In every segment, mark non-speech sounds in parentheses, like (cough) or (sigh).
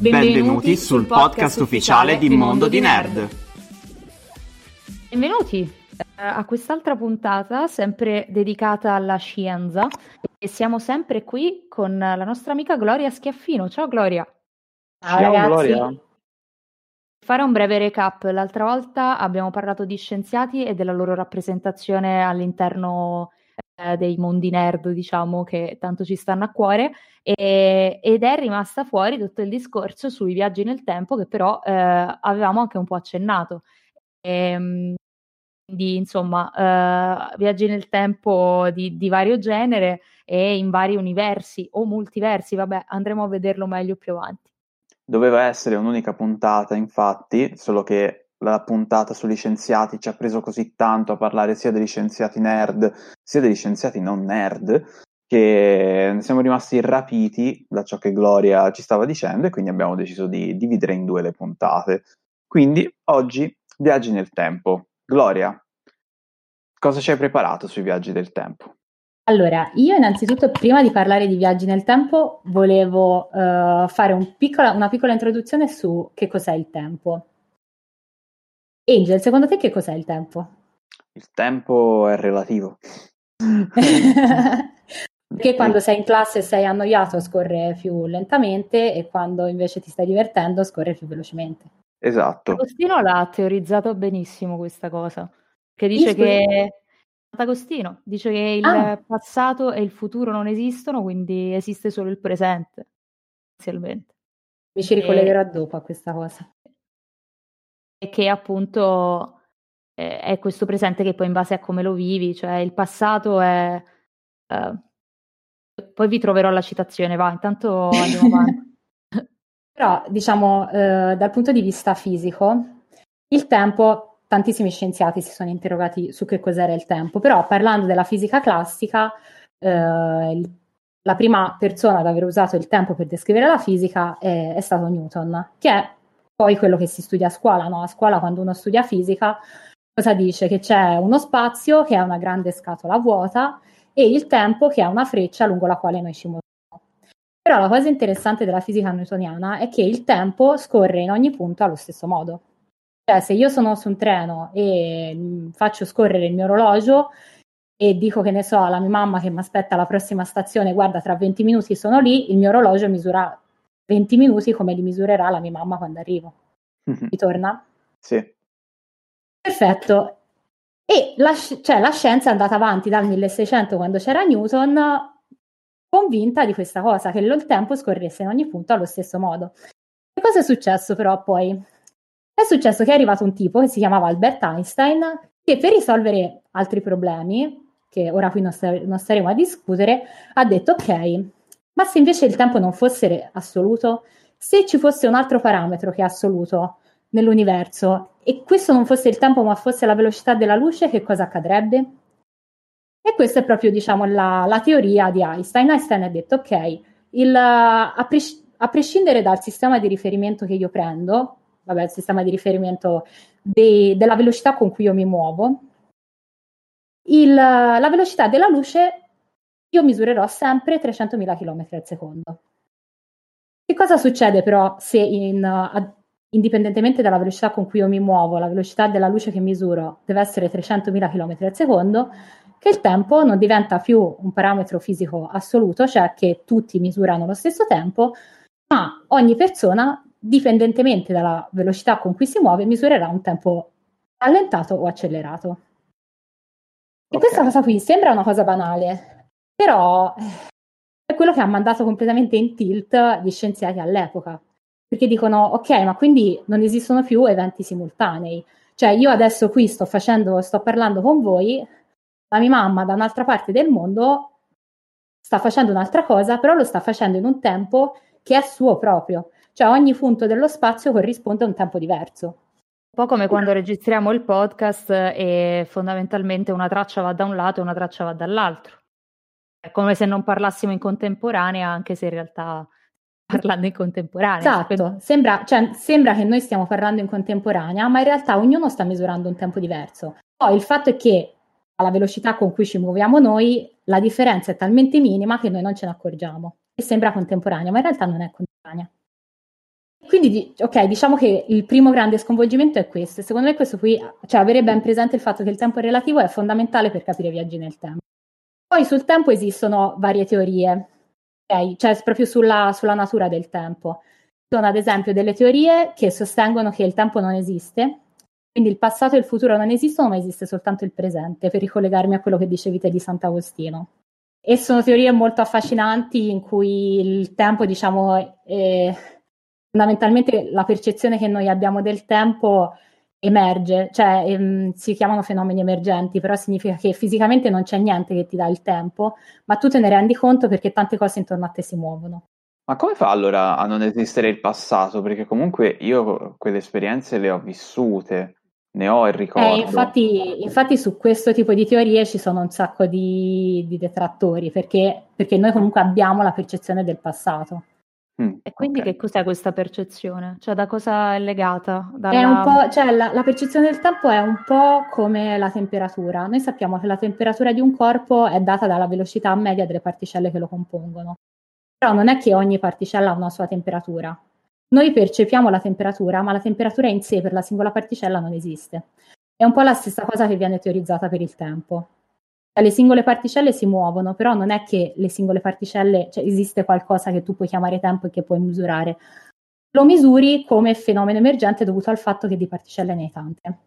Benvenuti, Benvenuti sul podcast ufficiale di Mondo di Nerd. Benvenuti eh, a quest'altra puntata, sempre dedicata alla scienza. E siamo sempre qui con la nostra amica Gloria Schiaffino. Ciao Gloria. Ciao, Ciao ragazzi. Gloria. Fare un breve recap. L'altra volta abbiamo parlato di scienziati e della loro rappresentazione all'interno eh, dei mondi nerd, diciamo, che tanto ci stanno a cuore. E, ed è rimasta fuori tutto il discorso sui viaggi nel tempo, che però eh, avevamo anche un po' accennato. E, ehm, quindi insomma uh, viaggi nel tempo di, di, vario genere e in vari universi o multiversi, vabbè andremo a vederlo meglio più avanti. Doveva essere un'unica puntata infatti, solo che la puntata sugli scienziati ci ha preso così tanto a parlare sia degli scienziati nerd sia degli scienziati non nerd che siamo rimasti rapiti da ciò che Gloria ci stava dicendo e quindi abbiamo deciso di dividere in due le puntate. Quindi oggi viaggi nel tempo. Gloria, cosa ci hai preparato sui viaggi del tempo? Allora, io innanzitutto prima di parlare di viaggi nel tempo volevo uh, fare un piccola, una piccola introduzione su che cos'è il tempo. Angel, secondo te che cos'è il tempo? Il tempo è relativo. (laughs) Perché quando sei in classe e sei annoiato scorre più lentamente e quando invece ti stai divertendo scorre più velocemente. Esatto. Agostino l'ha teorizzato benissimo questa cosa, che dice che Agostino dice che il ah. passato e il futuro non esistono, quindi esiste solo il presente, essenzialmente. Mi ci ricollegherò e... dopo a questa cosa. Che appunto eh, è questo presente che poi in base a come lo vivi, cioè il passato è... Eh... poi vi troverò la citazione, va, intanto andiamo avanti. (laughs) Però, diciamo, eh, dal punto di vista fisico, il tempo, tantissimi scienziati si sono interrogati su che cos'era il tempo, però parlando della fisica classica, eh, la prima persona ad aver usato il tempo per descrivere la fisica è, è stato Newton, che è poi quello che si studia a scuola, no? A scuola quando uno studia fisica, cosa dice? Che c'è uno spazio che è una grande scatola vuota e il tempo che è una freccia lungo la quale noi ci muoviamo. Però la cosa interessante della fisica newtoniana è che il tempo scorre in ogni punto allo stesso modo. Cioè, se io sono su un treno e mm, faccio scorrere il mio orologio e dico che ne so alla mia mamma che mi aspetta alla prossima stazione, guarda, tra 20 minuti sono lì, il mio orologio misura 20 minuti come li misurerà la mia mamma quando arrivo. Mm-hmm. Ritorna? Sì. Perfetto. E la, cioè, la scienza è andata avanti dal 1600 quando c'era Newton convinta di questa cosa, che il tempo scorresse in ogni punto allo stesso modo. Che cosa è successo però poi? È successo che è arrivato un tipo che si chiamava Albert Einstein che per risolvere altri problemi, che ora qui non, star- non staremo a discutere, ha detto ok, ma se invece il tempo non fosse assoluto, se ci fosse un altro parametro che è assoluto nell'universo e questo non fosse il tempo ma fosse la velocità della luce, che cosa accadrebbe? E questa è proprio diciamo, la, la, teoria di Einstein. Einstein ha detto, ok, il, a, pres- a, prescindere dal sistema di riferimento che io prendo, vabbè, il sistema di riferimento de- della velocità con cui io mi muovo, il, la velocità della luce io misurerò sempre 300.000 km al secondo. Che cosa succede però se in, uh, indipendentemente dalla velocità con cui io mi muovo, la velocità della luce che misuro deve essere 300.000 km al secondo? che il tempo non diventa più un parametro fisico assoluto, cioè che tutti misurano lo stesso tempo, ma ogni persona, dipendentemente dalla velocità con cui si muove, misurerà un tempo allentato o accelerato. E okay. questa cosa qui sembra una cosa banale, però è quello che ha mandato completamente in tilt gli scienziati all'epoca, perché dicono, ok, ma quindi non esistono più eventi simultanei. Cioè io adesso qui sto facendo, sto parlando con voi, la mia mamma da un'altra parte del mondo sta facendo un'altra cosa, però lo sta facendo in un tempo che è suo proprio. Cioè ogni punto dello spazio corrisponde a un tempo diverso. Un po' come quando registriamo il podcast e fondamentalmente una traccia va da un lato e una traccia va dall'altro. È come se non parlassimo in contemporanea, anche se in realtà parlando in contemporanea. Esatto, sembra, cioè, sembra, che noi stiamo parlando in contemporanea, ma in realtà ognuno sta misurando un tempo diverso. Poi il fatto è che alla velocità con cui ci muoviamo noi, la differenza è talmente minima che noi non ce ne accorgiamo e sembra contemporanea, ma in realtà non è contemporanea. Quindi, ok, diciamo che il primo grande sconvolgimento è questo. Secondo me questo qui, cioè avere ben presente il fatto che il tempo relativo è fondamentale per capire i viaggi nel tempo. Poi sul tempo esistono varie teorie, okay? cioè proprio sulla, sulla natura del tempo. Sono ad esempio delle teorie che sostengono che il tempo non esiste, quindi il passato e il futuro non esistono, ma esiste soltanto il presente, per ricollegarmi a quello che dicevi te di Sant'Agostino. E sono teorie molto affascinanti in cui il tempo, diciamo, fondamentalmente la percezione che noi abbiamo del tempo emerge, cioè ehm, si chiamano fenomeni emergenti, però significa che fisicamente non c'è niente che ti dà il tempo, ma tu te ne rendi conto perché tante cose intorno a te si muovono. Ma come fa allora a non esistere il passato? Perché comunque io quelle esperienze le ho vissute, ne ho il ricordo. Eh, infatti, infatti, su questo tipo di teorie ci sono un sacco di, di detrattori, perché, perché noi comunque abbiamo la percezione del passato. Mm, e quindi okay. che cos'è questa percezione? Cioè da cosa è legata? Dalla... È un po', cioè la, la, percezione del tempo è un po' come la temperatura. Noi sappiamo che la temperatura di un corpo è data dalla velocità media delle particelle che lo compongono. Però non è che ogni particella ha una sua temperatura. Noi percepiamo la temperatura, ma la temperatura in sé per la singola particella non esiste. È un po' la stessa cosa che viene teorizzata per il tempo. Cioè, le singole particelle si muovono, però non è che le singole particelle, cioè esiste qualcosa che tu puoi chiamare tempo e che puoi misurare. Lo misuri come fenomeno emergente dovuto al fatto che di particelle ne hai tante.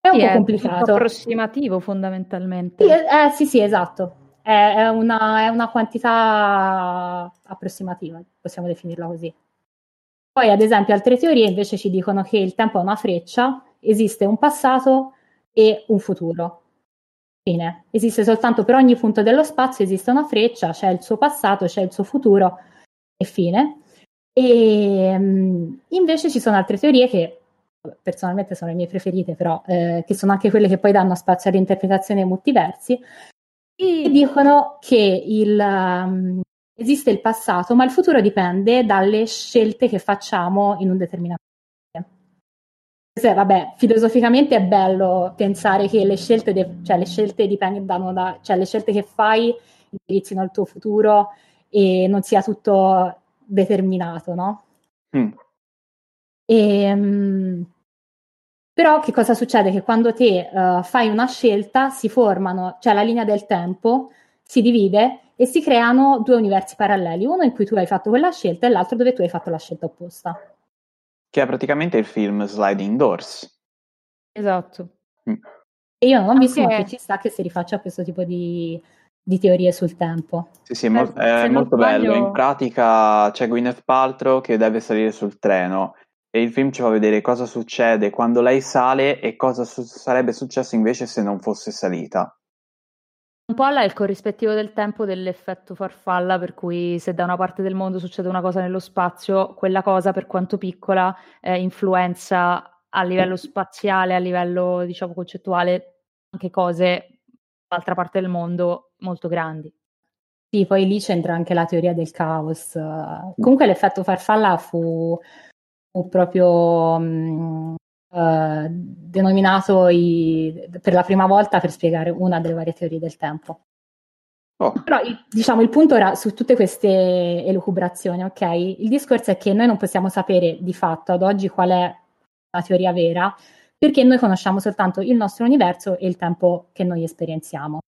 È un sì, po' è complicato. È approssimativo fondamentalmente. Sì, eh, sì, sì, esatto. È, è, una, è una quantità approssimativa, possiamo definirla così. Poi, ad esempio, altre teorie invece ci dicono che il tempo è una freccia, esiste un passato e un futuro. Fine. Esiste soltanto per ogni punto dello spazio esiste una freccia, c'è il suo passato, c'è il suo futuro e fine. E um, invece ci sono altre teorie che personalmente sono le mie preferite, però eh, che sono anche quelle che poi danno spazio all'interpretazione dei multiversi, e dicono che il, um, esiste il passato, ma il futuro dipende dalle scelte che facciamo in un determinato se, vabbè, filosoficamente è bello pensare che le scelte, de- cioè le scelte dipendano da, cioè le scelte che fai indirizzino al tuo futuro e non sia tutto determinato, no? Mm. E, um, però che cosa succede? Che quando te uh, fai una scelta si formano, cioè la linea del tempo si divide e si creano due universi paralleli, uno in cui tu hai fatto quella scelta e l'altro dove tu hai fatto la scelta opposta che è praticamente il film Sliding Doors. Esatto. Mm. E io non ho visto, ma che ci sta che si rifaccia questo tipo di, di teorie sul tempo. Sì, sì, mo- è molto sbaglio... bello. In pratica c'è Gwyneth Paltrow che deve salire sul treno e il film ci fa vedere cosa succede quando lei sale e cosa su- sarebbe successo invece se non fosse salita. Un po' là è il corrispettivo del tempo dell'effetto farfalla, per cui se da una parte del mondo succede una cosa nello spazio, quella cosa, per quanto piccola, eh, influenza a livello spaziale, a livello, diciamo, concettuale, anche cose dall'altra parte del mondo molto grandi. Sì, poi lì c'entra anche la teoria del caos. Comunque l'effetto farfalla fu, fu proprio mh, eh, denominato i, per la prima volta per spiegare una delle varie teorie del tempo. Oh. Però diciamo il punto era su tutte queste elucubrazioni, ok? Il discorso è che noi non possiamo sapere di fatto ad oggi qual è la teoria vera, perché noi conosciamo soltanto il nostro universo e il tempo che noi esperienziamo.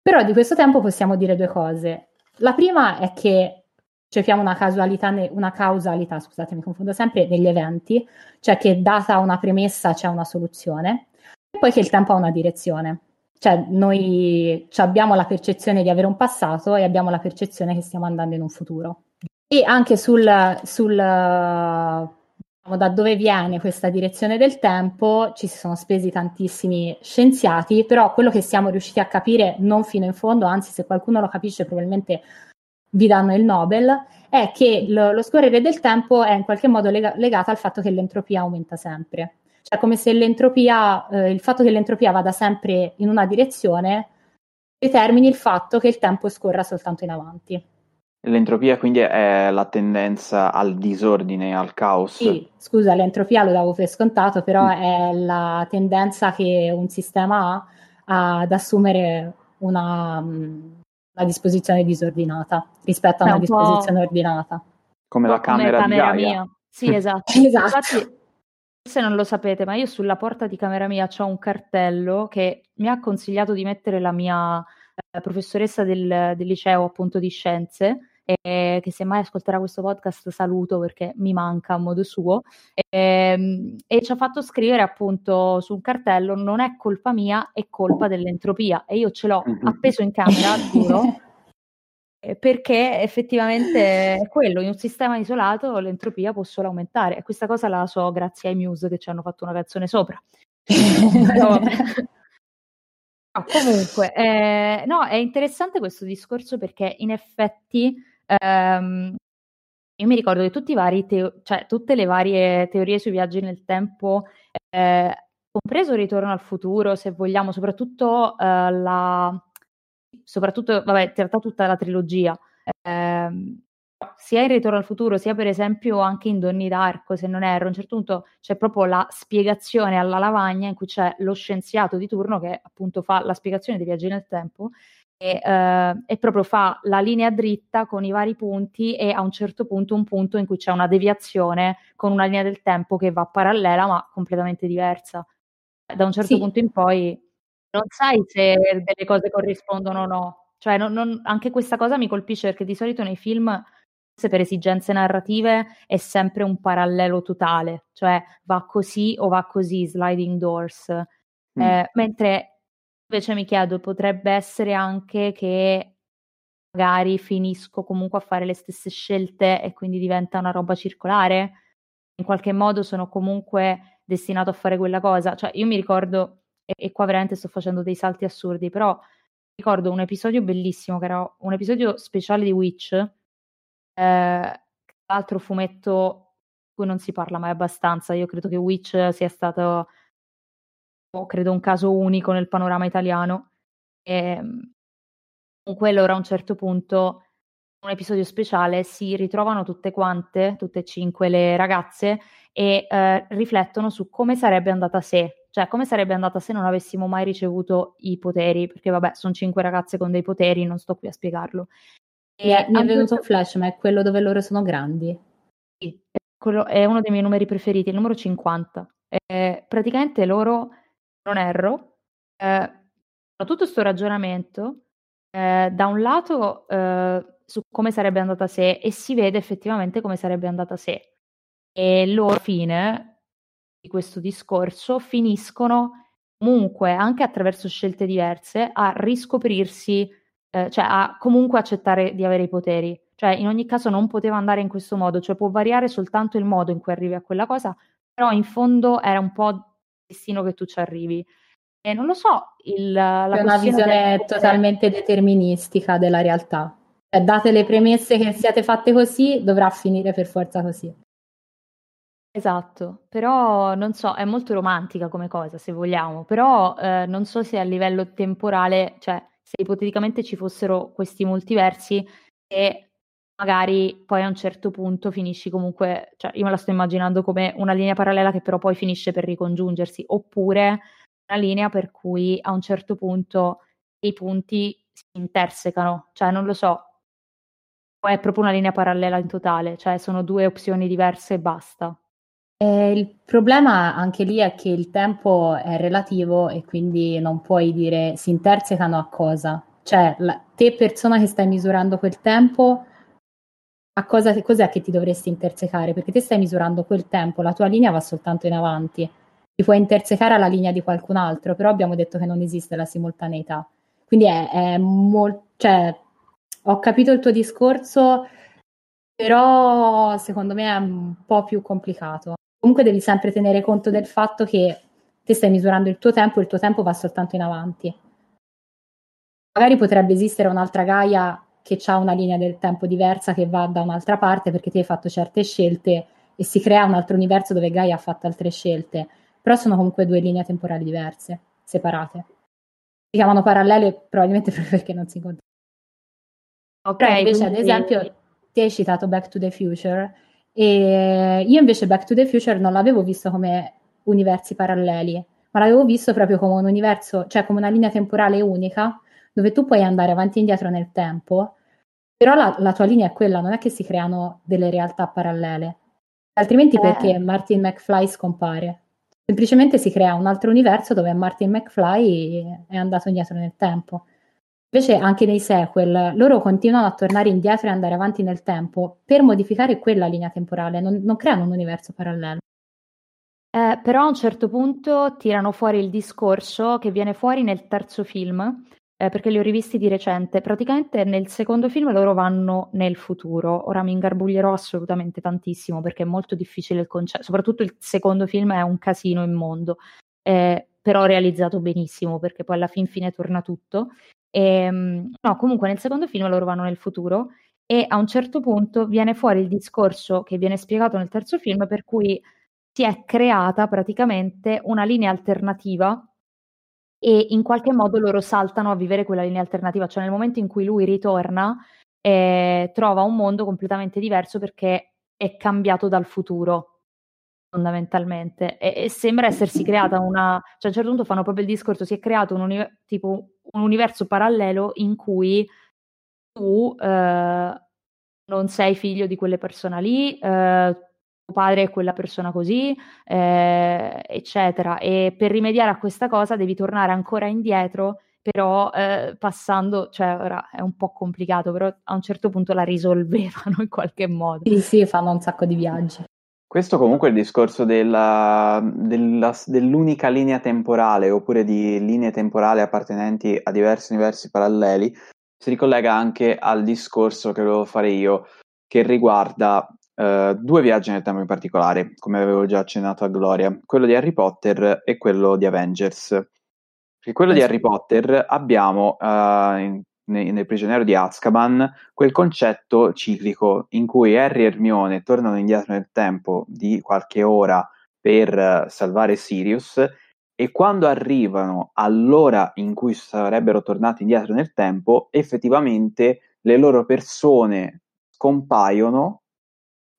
Però di questo tempo possiamo dire due cose. La prima è che cerchiamo una causalità, una causalità, scusate, mi confondo sempre, negli eventi, cioè che data una premessa c'è una soluzione, e poi che il tempo ha una direzione. Cioè noi abbiamo la percezione di avere un passato e abbiamo la percezione che stiamo andando in un futuro. E anche sul, sul diciamo, da dove viene questa direzione del tempo ci si sono spesi tantissimi scienziati, però quello che siamo riusciti a capire non fino in fondo, anzi se qualcuno lo capisce probabilmente vi danno il Nobel, è che lo, lo scorrere del tempo è in qualche modo lega- legato al fatto che l'entropia aumenta sempre. Cioè come se l'entropia, eh, il fatto che l'entropia vada sempre in una direzione determini il fatto che il tempo scorra soltanto in avanti. L'entropia quindi è la tendenza al disordine, al caos. Sì, scusa, l'entropia lo davo per scontato, però mm. è la tendenza che un sistema ha ad assumere una, una disposizione disordinata rispetto a una un disposizione ordinata. Come la camera, come camera mia. Sì, (laughs) esatto. (laughs) esatto. Infatti, se non lo sapete, ma io sulla porta di camera mia ho un cartello che mi ha consigliato di mettere la mia eh, professoressa del, del, liceo appunto di scienze e che se mai ascolterà questo podcast saluto perché mi manca a modo suo. E, ehm, e, ci ha fatto scrivere appunto su un cartello non è colpa mia è colpa dell'entropia e io ce l'ho mm-hmm. appeso in camera giuro. (laughs) Eh, perché effettivamente è quello, in un sistema isolato l'entropia può solo aumentare. E questa cosa la so grazie ai Muse che ci hanno fatto una canzone sopra. (laughs) no, comunque, eh, no, è interessante questo discorso perché in effetti ehm, io mi ricordo che tutti i vari teo- cioè, tutte le varie teorie sui viaggi nel tempo, eh, compreso il ritorno al futuro, se vogliamo, soprattutto eh, la soprattutto, vabbè, tratta tutta la trilogia. Eh, sia in Ritorno al futuro, sia per esempio anche in Donnie d'Arco, se non erro, a un certo punto c'è proprio la spiegazione alla lavagna in cui c'è lo scienziato di turno che appunto fa la spiegazione dei viaggi nel tempo e, eh, e, proprio fa la linea dritta con i vari punti e a un certo punto un punto in cui c'è una deviazione con una linea del tempo che va parallela ma completamente diversa. Da un certo sì. punto in poi non sai se delle cose corrispondono o no. Cioè, non, non, anche questa cosa mi colpisce perché di solito nei film, se per esigenze narrative, è sempre un parallelo totale, cioè va così o va così, sliding doors. Mm. Eh, mentre invece mi chiedo, potrebbe essere anche che magari finisco comunque a fare le stesse scelte e quindi diventa una roba circolare. In qualche modo sono comunque destinato a fare quella cosa. Cioè, io mi ricordo e, e qua veramente sto facendo dei salti assurdi, però ricordo un episodio bellissimo, che era un episodio speciale di Witch, eh, l'altro fumetto di cui non si parla mai abbastanza. Io credo che Witch sia stato, credo, un caso unico nel panorama italiano. E con quello ora a un certo punto, un episodio speciale, si ritrovano tutte quante, tutte e cinque le ragazze, e eh, riflettono su come sarebbe andata se cioè, come sarebbe andata se non avessimo mai ricevuto i poteri? Perché, vabbè, sono cinque ragazze con dei poteri, non sto qui a spiegarlo. E mi, mi è venuto un flash, ma è quello dove loro sono grandi. Sì, è uno dei miei numeri preferiti, il numero 50. Eh, praticamente loro, non erro, eh, tutto questo ragionamento, eh, da un lato eh, su come sarebbe andata se, e si vede effettivamente come sarebbe andata se. E loro, fine, di questo discorso finiscono comunque, anche attraverso scelte diverse, a riscoprirsi, eh, cioè a comunque accettare di avere i poteri. Cioè, in ogni caso non poteva andare in questo modo, cioè può variare soltanto il modo in cui arrivi a quella cosa, però in fondo era un po' destino che tu ci arrivi. E non lo so, il, la è una visione del... totalmente deterministica della realtà. Cioè, date le premesse che siate fatte così, dovrà finire per forza così. Esatto, però non so, è molto romantica come cosa, se vogliamo, però eh, non so se a livello temporale, cioè se ipoteticamente ci fossero questi multiversi e magari poi a un certo punto finisci comunque, cioè io me la sto immaginando come una linea parallela che però poi finisce per ricongiungersi, oppure una linea per cui a un certo punto i punti si intersecano, cioè non lo so, è proprio una linea parallela in totale, cioè sono due opzioni diverse e basta. Eh, il problema anche lì è che il tempo è relativo e quindi non puoi dire si intersecano a cosa. Cioè, la, te persona che stai misurando quel tempo, a cosa, cos'è che ti dovresti intersecare? Perché te stai misurando quel tempo, la tua linea va soltanto in avanti. Ti puoi intersecare alla linea di qualcun altro, però abbiamo detto che non esiste la simultaneità. Quindi è, è molto... Cioè, ho capito il tuo discorso, però secondo me è un po' più complicato comunque devi sempre tenere conto del fatto che te stai misurando il tuo tempo il tuo tempo va soltanto in avanti. Magari potrebbe esistere un'altra Gaia che ha una linea del tempo diversa che va da un'altra parte perché ti hai fatto certe scelte e si crea un altro universo dove Gaia ha fatto altre scelte, però sono comunque due linee temporali diverse, separate. Si chiamano parallele probabilmente (laughs) proprio perché non si incontrano. Ok, però invece quindi... ad esempio ti hai citato Back to the Future e io invece Back to the Future non l'avevo visto come universi paralleli, ma l'avevo visto proprio come un universo, cioè come una linea temporale unica, dove tu puoi andare avanti e indietro nel tempo, però la, la tua linea è quella, non è che si creano delle realtà parallele. Altrimenti eh. perché Martin McFly scompare? Semplicemente si crea un altro universo dove Martin McFly è andato indietro nel tempo. Invece anche nei sequel loro continuano a tornare indietro e andare avanti nel tempo per modificare quella linea temporale, non, non creano un universo parallelo. Eh, però a un certo punto tirano fuori il discorso che viene fuori nel terzo film, eh, perché li ho rivisti di recente. Praticamente nel secondo film loro vanno nel futuro. Ora mi ingarbuglierò assolutamente tantissimo perché è molto difficile il concetto, soprattutto il secondo film è un casino immondo, eh, però realizzato benissimo perché poi alla fin fine torna tutto. E, ehm, no, comunque nel secondo film loro vanno nel futuro e a un certo punto viene fuori il discorso che viene spiegato nel terzo film per cui si è creata praticamente una linea alternativa e in qualche modo loro saltano a vivere quella linea alternativa, cioè nel momento in cui lui ritorna eh, trova un mondo completamente diverso perché è cambiato dal futuro fondamentalmente. E, e, sembra essersi creata una cioè a un certo punto fanno proprio il discorso si è creato un, uni- tipo, un universo parallelo in cui tu eh, non sei figlio di quelle persone lì eh, padre è quella persona così, eh, eccetera. E per rimediare a questa cosa devi tornare ancora indietro, però eh, passando, cioè ora è un po' complicato, però a un certo punto la risolvevano (laughs) in qualche modo. Sì, sì, fanno un sacco di viaggi. Questo comunque è il discorso della, della, dell'unica linea temporale oppure di linee temporali appartenenti a diversi universi paralleli si ricollega anche al discorso che volevo fare io che riguarda Uh, due viaggi nel tempo in particolare, come avevo già accennato a Gloria, quello di Harry Potter e quello di Avengers. Perché quello di Harry Potter abbiamo uh, in, nel, nel Prigioniero di Azkaban quel concetto ciclico in cui Harry e Hermione tornano indietro nel tempo di qualche ora per uh, salvare Sirius e quando arrivano all'ora in cui sarebbero tornati indietro nel tempo, effettivamente le loro persone scompaiono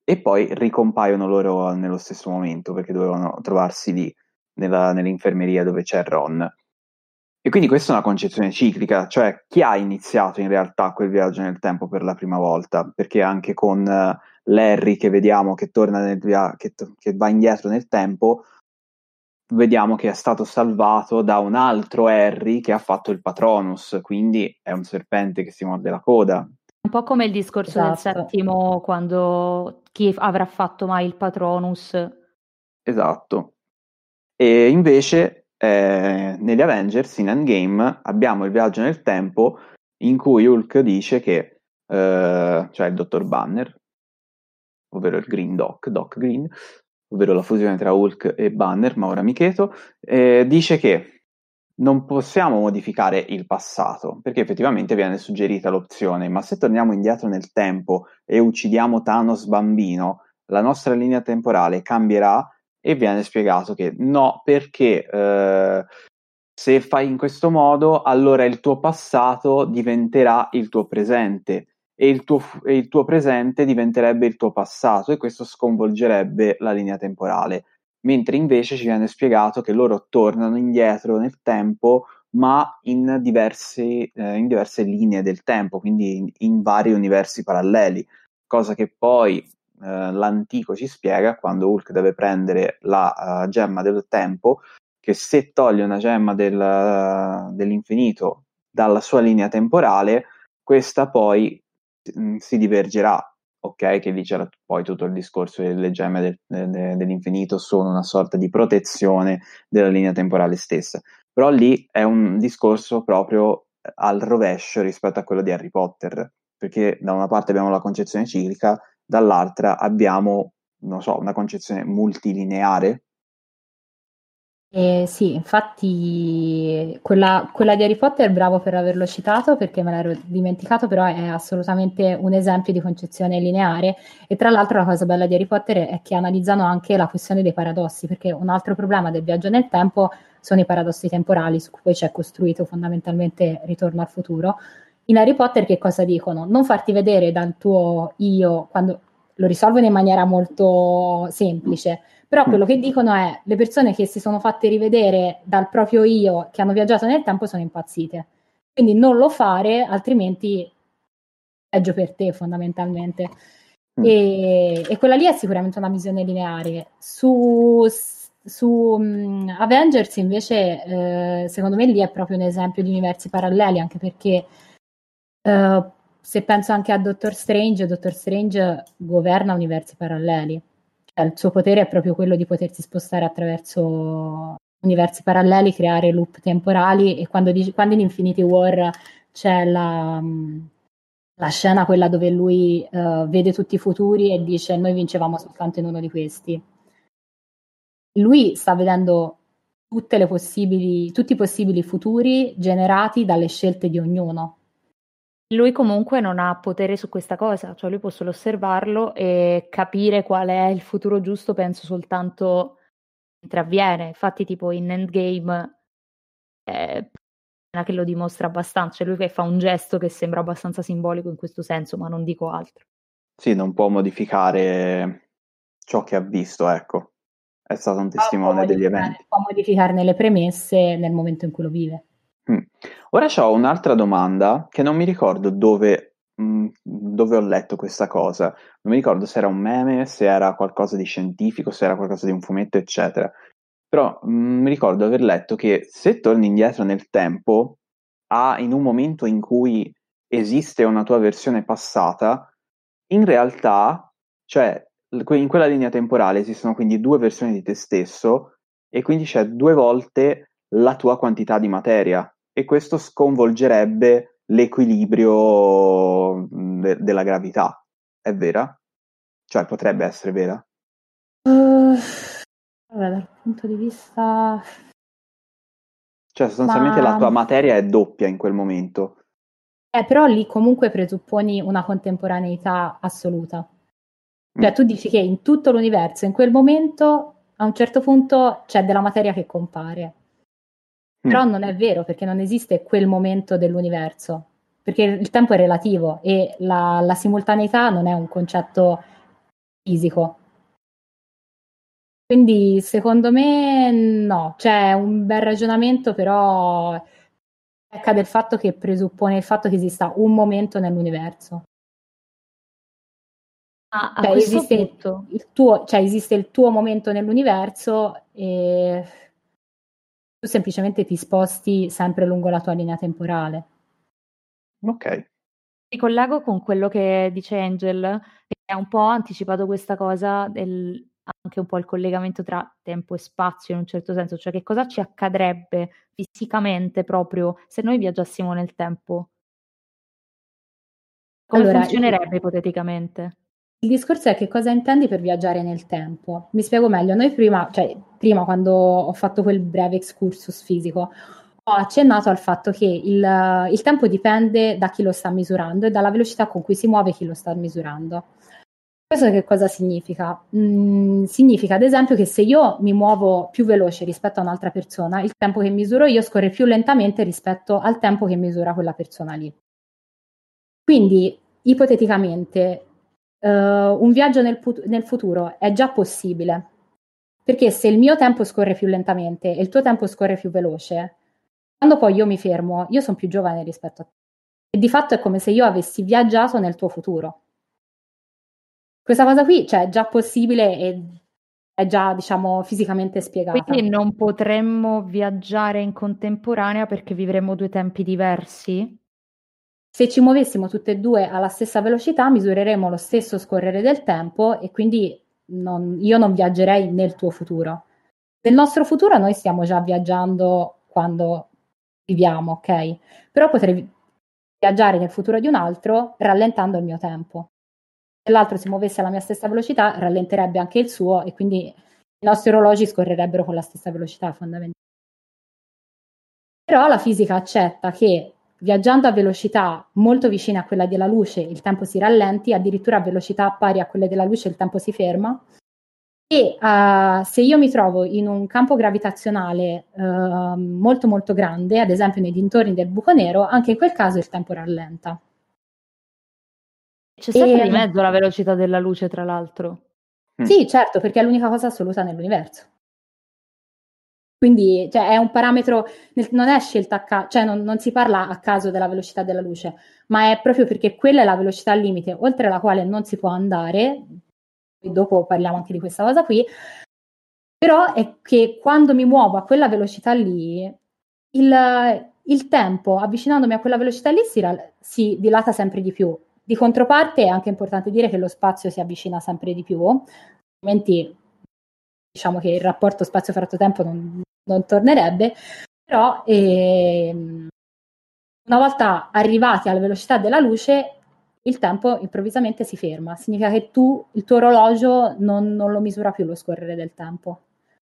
e poi ricompaiono loro nello stesso momento perché dovevano trovarsi lì nella, nell'infermeria dove c'è Ron. E quindi questa è una concezione ciclica, cioè chi ha iniziato in realtà quel viaggio nel tempo per la prima volta? Perché anche con uh, Larry che vediamo che torna nel via- che, t- che va indietro nel tempo, vediamo che è stato salvato da un altro Harry che ha fatto il Patronus, quindi è un serpente che si morde la coda, un po' come il discorso esatto. del settimo, quando chi avrà fatto mai il Patronus. Esatto. E invece eh, negli Avengers, in Endgame, abbiamo il viaggio nel tempo in cui Hulk dice che, eh, cioè il dottor Banner, ovvero il Green Doc, Doc Green, ovvero la fusione tra Hulk e Banner, ma ora mi chieto, eh, dice che non possiamo modificare il passato, perché effettivamente viene suggerita l'opzione, ma se torniamo indietro nel tempo e uccidiamo Thanos bambino, la nostra linea temporale cambierà e viene spiegato che no, perché eh, se fai in questo modo, allora il tuo passato diventerà il tuo presente e il tuo, e il tuo presente diventerebbe il tuo passato e questo sconvolgerebbe la linea temporale mentre invece ci viene spiegato che loro tornano indietro nel tempo, ma in, diversi, eh, in diverse linee del tempo, quindi in, in, vari universi paralleli, cosa che poi eh, l'antico ci spiega quando Hulk deve prendere la uh, gemma del tempo, che se toglie una gemma del, uh, dell'infinito dalla sua linea temporale, questa poi mh, mm, si divergerà ok, che lì c'era poi tutto il discorso delle gemme del, de, dell'infinito sono una sorta di protezione della linea temporale stessa. Però lì è un discorso proprio al rovescio rispetto a quello di Harry Potter, perché da una parte abbiamo la concezione ciclica, dall'altra abbiamo, non so, una concezione multilineare. Eh, sì, infatti quella, quella, di Harry Potter, bravo per averlo citato perché me l'ero dimenticato, però è assolutamente un esempio di concezione lineare e tra l'altro la cosa bella di Harry Potter è che analizzano anche la questione dei paradossi, perché un altro problema del viaggio nel tempo sono i paradossi temporali su cui c'è costruito fondamentalmente Ritorno al futuro. In Harry Potter che cosa dicono? Non farti vedere dal tuo io quando lo risolvono in maniera molto semplice però quello che dicono è le persone che si sono fatte rivedere dal proprio io, che hanno viaggiato nel tempo, sono impazzite. Quindi non lo fare, altrimenti peggio per te fondamentalmente. Mm. E, e, quella lì è sicuramente una visione lineare. Su, su um, Avengers invece, eh, secondo me lì è proprio un esempio di universi paralleli, anche perché eh, se penso anche a Doctor Strange, Doctor Strange governa universi paralleli il suo potere è proprio quello di potersi spostare attraverso universi paralleli, creare loop temporali e quando, dice, quando in Infinity War c'è la, la scena quella dove lui uh, vede tutti i futuri e dice noi vincevamo soltanto in uno di questi. Lui sta vedendo tutti i possibili futuri generati dalle scelte di ognuno. Lui comunque non ha potere su questa cosa, cioè lui può solo osservarlo e capire qual è il futuro giusto, penso soltanto mentre avviene. Infatti, tipo in Endgame è che lo dimostra abbastanza, cioè lui che fa un gesto che sembra abbastanza simbolico in questo senso, ma non dico altro. Sì, non può modificare ciò che ha visto, ecco. È stato un testimone degli eventi. Può modificarne le premesse nel momento in cui lo vive. Mm. Ora ho un'altra domanda che non mi ricordo dove, mh, mm, dove ho letto questa cosa. Non mi ricordo se era un meme, se era qualcosa di scientifico, se era qualcosa di un fumetto, eccetera. Però mh, mm, mi ricordo aver letto che se torni indietro nel tempo, a, in un momento in cui esiste una tua versione passata, in realtà, cioè in quella linea temporale esistono quindi due versioni di te stesso e quindi c'è due volte la tua quantità di materia e questo sconvolgerebbe l'equilibrio de- della gravità. È vera? Cioè potrebbe essere vera? Uh, vabbè, dal punto di vista... Cioè sostanzialmente Ma... la tua materia è doppia in quel momento. Eh, però lì comunque presupponi una contemporaneità assoluta. Cioè mm. tu dici che in tutto l'universo, in quel momento, a un certo punto c'è della materia che compare. Però mm. non è vero perché non esiste quel momento dell'universo, perché il tempo è relativo e la, la simultaneità non è un concetto fisico. Quindi secondo me no, c'è un bel ragionamento, però pecca del fatto che presuppone il fatto che esista un momento nell'universo. Ah, cioè, esiste, il tuo, cioè, esiste il tuo momento nell'universo e tu semplicemente ti sposti sempre lungo la tua linea temporale. Ok. Mi collego con quello che dice Angel, che ha un po' anticipato questa cosa del anche un po' il collegamento tra tempo e spazio in un certo senso, cioè che cosa ci accadrebbe fisicamente proprio se noi viaggiassimo nel tempo? Come allora, funzionerebbe io... ipoteticamente? Il discorso è che cosa intendi per viaggiare nel tempo. Mi spiego meglio. Noi prima, cioè prima quando ho fatto quel breve excursus fisico, ho accennato al fatto che il, il tempo dipende da chi lo sta misurando e dalla velocità con cui si muove chi lo sta misurando. Questo che cosa significa? Mm, significa ad esempio che se io mi muovo più veloce rispetto a un'altra persona, il tempo che misuro io scorre più lentamente rispetto al tempo che misura quella persona lì. Quindi, ipoteticamente, uh, un viaggio nel, put- nel futuro è già possibile, perché se il mio tempo scorre più lentamente e il tuo tempo scorre più veloce, quando poi io mi fermo, io sono più giovane rispetto a te. E di fatto è come se io avessi viaggiato nel tuo futuro. Questa cosa qui, cioè, è già possibile e è già, diciamo, fisicamente spiegata. Quindi non potremmo viaggiare in contemporanea perché vivremmo due tempi diversi? Se ci muovessimo tutte e due alla stessa velocità, misureremo lo stesso scorrere del tempo e quindi non, io non viaggerei nel tuo futuro. Nel nostro futuro noi stiamo già viaggiando quando viviamo, ok? Però potrei viaggiare nel futuro di un altro rallentando il mio tempo. Se l'altro si muovesse alla mia stessa velocità, rallenterebbe anche il suo e quindi i nostri orologi scorrerebbero con la stessa velocità fondamentalmente. Però la fisica accetta che viaggiando a velocità molto vicine a quella della luce il tempo si rallenti, addirittura a velocità pari a quelle della luce il tempo si ferma. E uh, se io mi trovo in un campo gravitazionale uh, molto molto grande, ad esempio nei dintorni del buco nero, anche in quel caso il tempo rallenta. C'è sempre e... di mezzo la velocità della luce, tra l'altro. Mm. Sì, certo, perché è l'unica cosa assoluta nell'universo. Quindi cioè, è un parametro, non è scelta a caso, cioè non, non, si parla a caso della velocità della luce, ma è proprio perché quella è la velocità limite, oltre la quale non si può andare, e dopo parliamo anche di questa cosa qui, però è che quando mi muovo a quella velocità lì, il, il tempo avvicinandomi a quella velocità lì si, si dilata sempre di più. Di controparte è anche importante dire che lo spazio si avvicina sempre di più, altrimenti diciamo che il rapporto spazio-fratto-tempo non, non tornerebbe, però ehm, una volta arrivati alla velocità della luce il tempo improvvisamente si ferma, significa che tu, il tuo orologio non, non lo misura più lo scorrere del tempo.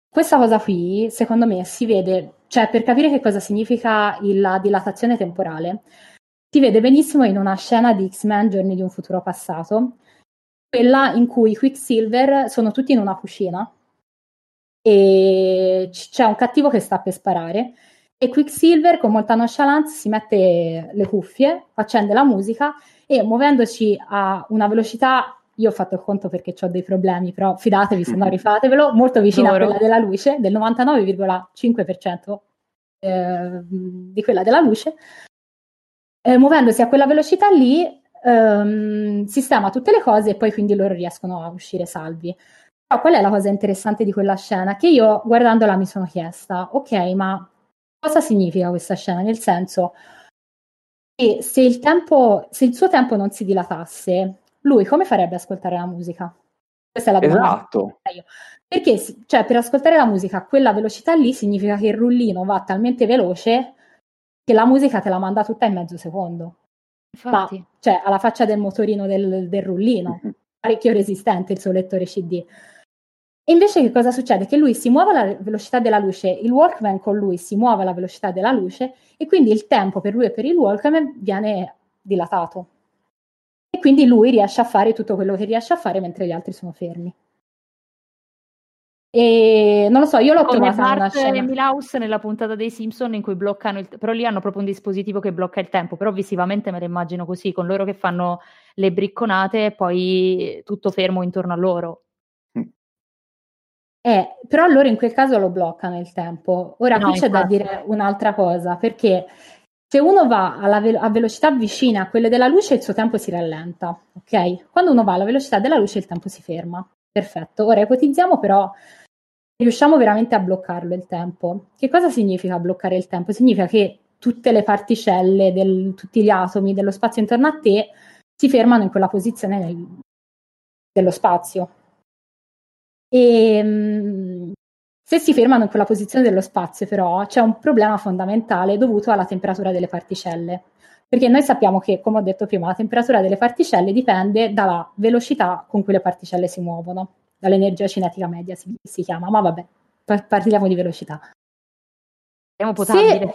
Questa cosa qui, secondo me, si vede, cioè per capire che cosa significa la dilatazione temporale, si vede benissimo in una scena di X-Men Giorni di un futuro passato, quella in cui Quicksilver sono tutti in una cucina e c'è un cattivo che sta per sparare e Quicksilver con molta nonchalance si mette le cuffie, accende la musica e muovendoci a una velocità io ho fatto il conto perché ho dei problemi, però fidatevi, se no (laughs) rifatevelo, molto vicina Loro. a quella della luce, del 99,5% eh, di quella della luce, eh, muovendosi a quella velocità lì ehm, sistema tutte le cose e poi quindi loro riescono a uscire salvi. Però qual è la cosa interessante di quella scena? Che io guardandola mi sono chiesta, ok, ma cosa significa questa scena? Nel senso che se il, tempo, se il suo tempo non si dilatasse, lui come farebbe ad ascoltare la musica? Questa è la domanda. Esatto. Perché cioè, per ascoltare la musica a quella velocità lì significa che il rullino va talmente veloce che la musica te la manda tutta in mezzo secondo. Infatti. Ma, cioè, alla faccia del motorino del, del rullino, parecchio resistente il suo lettore CD. E invece che cosa succede? Che lui si muove alla velocità della luce, il Walkman con lui si muove alla velocità della luce e quindi il tempo per lui e per il Walkman viene dilatato. E quindi lui riesce a fare tutto quello che riesce a fare mentre gli altri sono fermi. E non lo so, io l'ho Come trovata Bart una scena. e Milhouse nella puntata dei Simpson in cui bloccano il però lì hanno proprio un dispositivo che blocca il tempo, però visivamente me lo immagino così, con loro che fanno le bricconate e poi tutto fermo intorno a loro. Eh, però loro in quel caso lo bloccano il tempo. Ora no, qui c'è da dire un'altra cosa, perché se uno va ve- a velocità vicina a quelle della luce, il suo tempo si rallenta, ok? Quando uno va alla velocità della luce, il tempo si ferma. Perfetto. Ora ipotizziamo però riusciamo veramente a bloccarlo il tempo. Che cosa significa bloccare il tempo? Significa che tutte le particelle, del, tutti gli atomi dello spazio intorno a te si fermano in quella posizione nel, dello spazio. E ehm, se si fermano in quella posizione dello spazio, però, c'è un problema fondamentale dovuto alla temperatura delle particelle. Perché noi sappiamo che, come ho detto prima, la temperatura delle particelle dipende dalla velocità con cui le particelle si muovono dall'energia cinetica media si, si chiama, ma vabbè, parliamo di velocità. Se,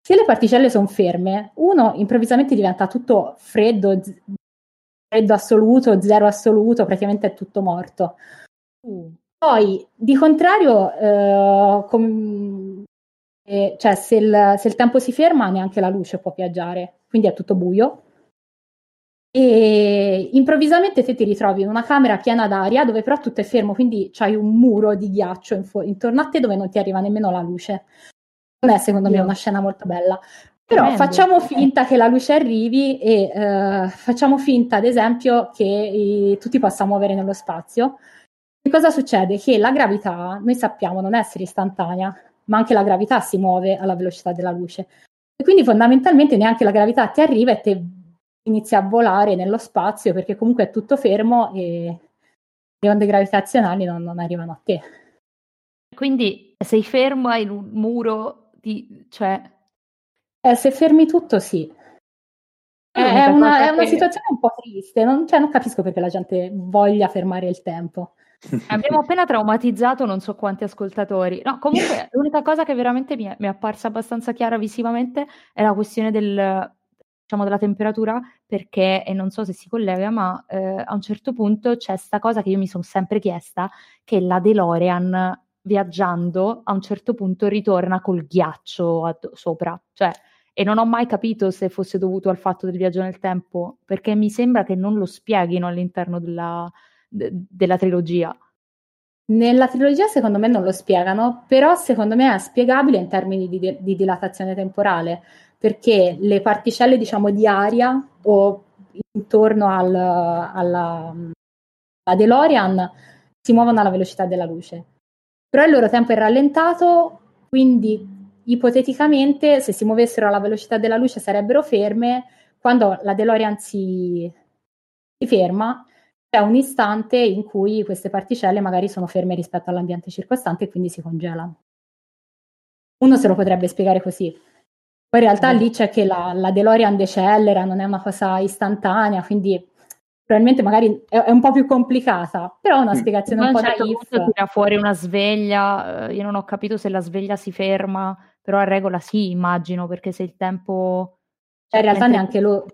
se le particelle sono ferme, uno improvvisamente diventa tutto freddo, z- freddo assoluto, zero assoluto, praticamente è tutto morto. Poi, di contrario, eh, com- eh, cioè se il, se il tempo si ferma, neanche la luce può viaggiare, quindi è tutto buio e improvvisamente te ti ritrovi in una camera piena d'aria dove però tutto è fermo, quindi c'hai un muro di ghiaccio in fu- intorno a te dove non ti arriva nemmeno la luce. Non è secondo me una scena molto bella. Però Tremendo. facciamo finta che la luce arrivi e uh, facciamo finta, ad esempio, che i, tu ti possa muovere nello spazio. Che cosa succede? Che la gravità, noi sappiamo, non essere istantanea, ma anche la gravità si muove alla velocità della luce. E quindi fondamentalmente neanche la gravità ti arriva e te inizia a volare nello spazio perché comunque è tutto fermo e le onde gravitazionali non, non arrivano a te. Quindi sei fermo in un muro di... cioè... Eh, se fermi tutto sì. È, è, una, è una, situazione un po' triste, non, cioè, non, capisco perché la gente voglia fermare il tempo. Abbiamo appena traumatizzato non so quanti ascoltatori. No, comunque (laughs) l'unica cosa che veramente mi è, mi è apparsa abbastanza chiara visivamente è la questione del, diciamo, della temperatura, perché, e non so se si collega, ma eh, a un certo punto c'è questa cosa che io mi sono sempre chiesta, che la DeLorean viaggiando a un certo punto ritorna col ghiaccio ad- sopra, cioè, e non ho mai capito se fosse dovuto al fatto del viaggio nel tempo, perché mi sembra che non lo spieghino all'interno della, de- della trilogia. Nella trilogia secondo me non lo spiegano, però secondo me è spiegabile in termini di, di, di dilatazione temporale, perché le particelle diciamo di aria o intorno al, alla, alla DeLorean si muovono alla velocità della luce. Però il loro tempo è rallentato, quindi ipoteticamente se si muovessero alla velocità della luce sarebbero ferme, quando la DeLorean si, si ferma c'è un istante in cui queste particelle magari sono ferme rispetto all'ambiente circostante e quindi si congelano. Uno se lo potrebbe spiegare così. Poi in realtà lì c'è che la, la DeLorean decelera, non è una cosa istantanea, quindi probabilmente magari è, è, un po' più complicata, però è una mm. spiegazione un po' certo naif. tira fuori una sveglia, eh, io non ho capito se la sveglia si ferma, però a regola sì, immagino, perché se il tempo... Cioè, in realtà neanche loro,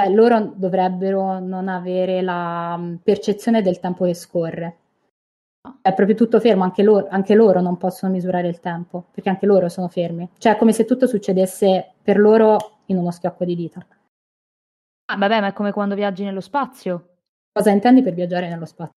cioè, loro dovrebbero non avere la mm, percezione del tempo che scorre. È proprio tutto fermo, anche loro, anche loro non possono misurare il tempo, perché anche loro sono fermi. Cioè è come se tutto succedesse per loro in uno schiocco di dita. Ah, vabbè, ma è come quando viaggi nello spazio. Cosa intendi per viaggiare nello spazio?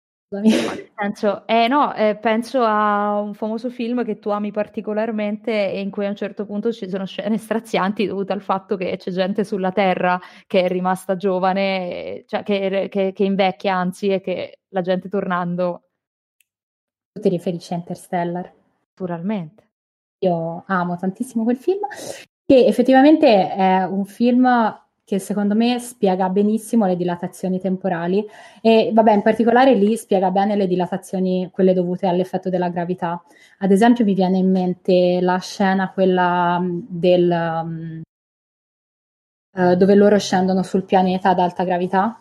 Penso, eh no, eh, penso a un famoso film che tu ami particolarmente e in cui a un certo punto ci sono scene strazianti dovute al fatto che c'è gente sulla Terra che è rimasta giovane, cioè che, che, che invecchia anzi e che la gente tornando tu ti riferisci a Interstellar? Naturalmente. Io amo tantissimo quel film, che effettivamente è un film che secondo me spiega benissimo le dilatazioni temporali e vabbè in particolare lì spiega bene le dilatazioni quelle dovute all'effetto della gravità. Ad esempio mi viene in mente la scena quella mm, del um, dove loro scendono sul pianeta ad alta gravità